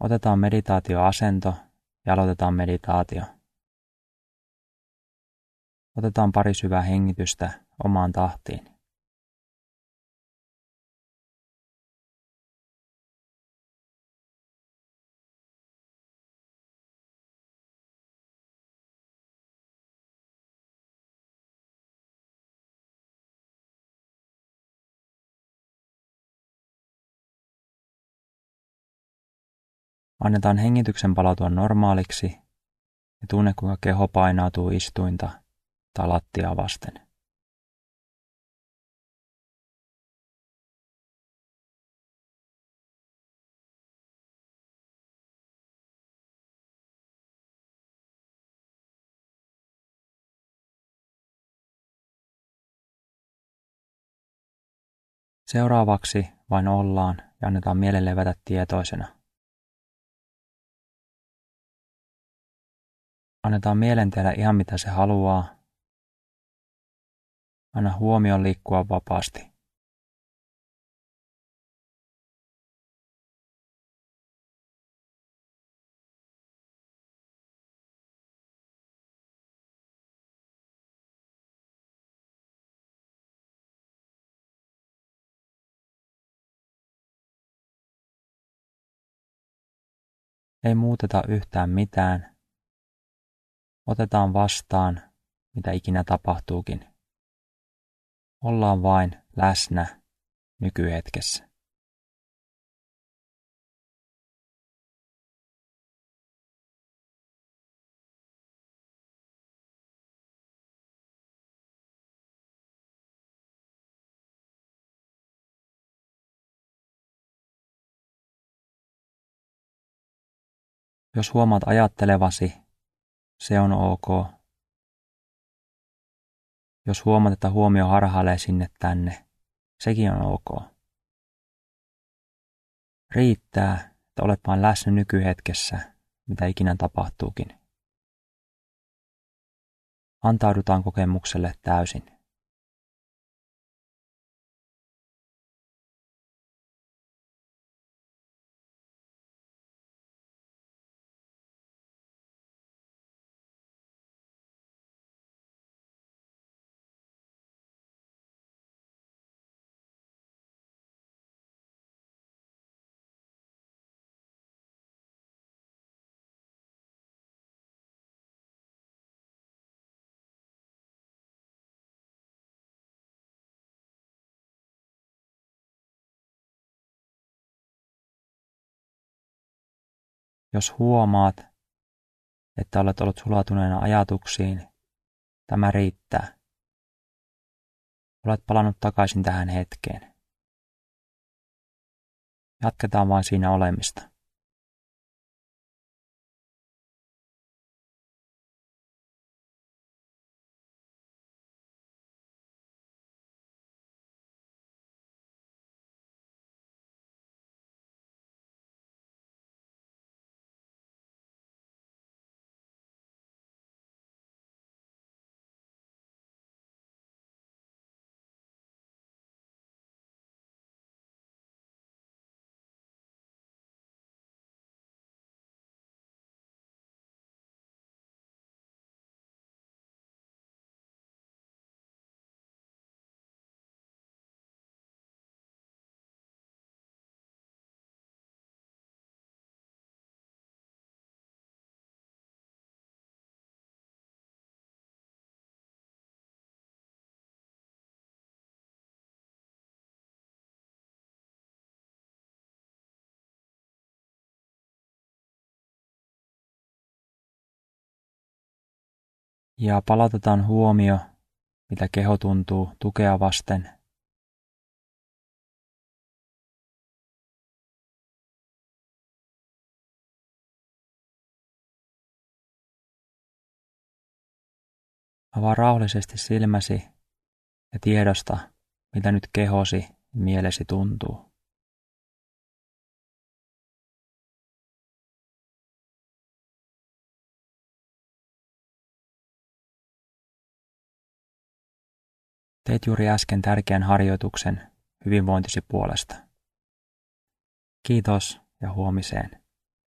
Otetaan meditaatioasento ja aloitetaan meditaatio. Otetaan pari syvää hengitystä omaan tahtiin. Annetaan hengityksen palautua normaaliksi ja tunne kuinka keho painautuu istuinta tai lattiaa vasten. Seuraavaksi vain ollaan ja annetaan mielen levätä tietoisena. Annetaan mielen tehdä ihan mitä se haluaa. Anna huomion liikkua vapaasti. Ei muuteta yhtään mitään. Otetaan vastaan, mitä ikinä tapahtuukin. Ollaan vain läsnä nykyhetkessä. Jos huomaat ajattelevasi se on ok. Jos huomaat, että huomio harhailee sinne tänne, sekin on ok. Riittää, että olet vain läsnä nykyhetkessä, mitä ikinä tapahtuukin. Antaudutaan kokemukselle täysin. Jos huomaat, että olet ollut sulatuneena ajatuksiin, tämä riittää. Olet palannut takaisin tähän hetkeen. Jatketaan vain siinä olemista. Ja palautetaan huomio, mitä keho tuntuu tukea vasten. Avaa rauhallisesti silmäsi ja tiedosta, mitä nyt kehosi mielesi tuntuu. Teit juuri äsken tärkeän harjoituksen hyvinvointisi puolesta. Kiitos ja huomiseen.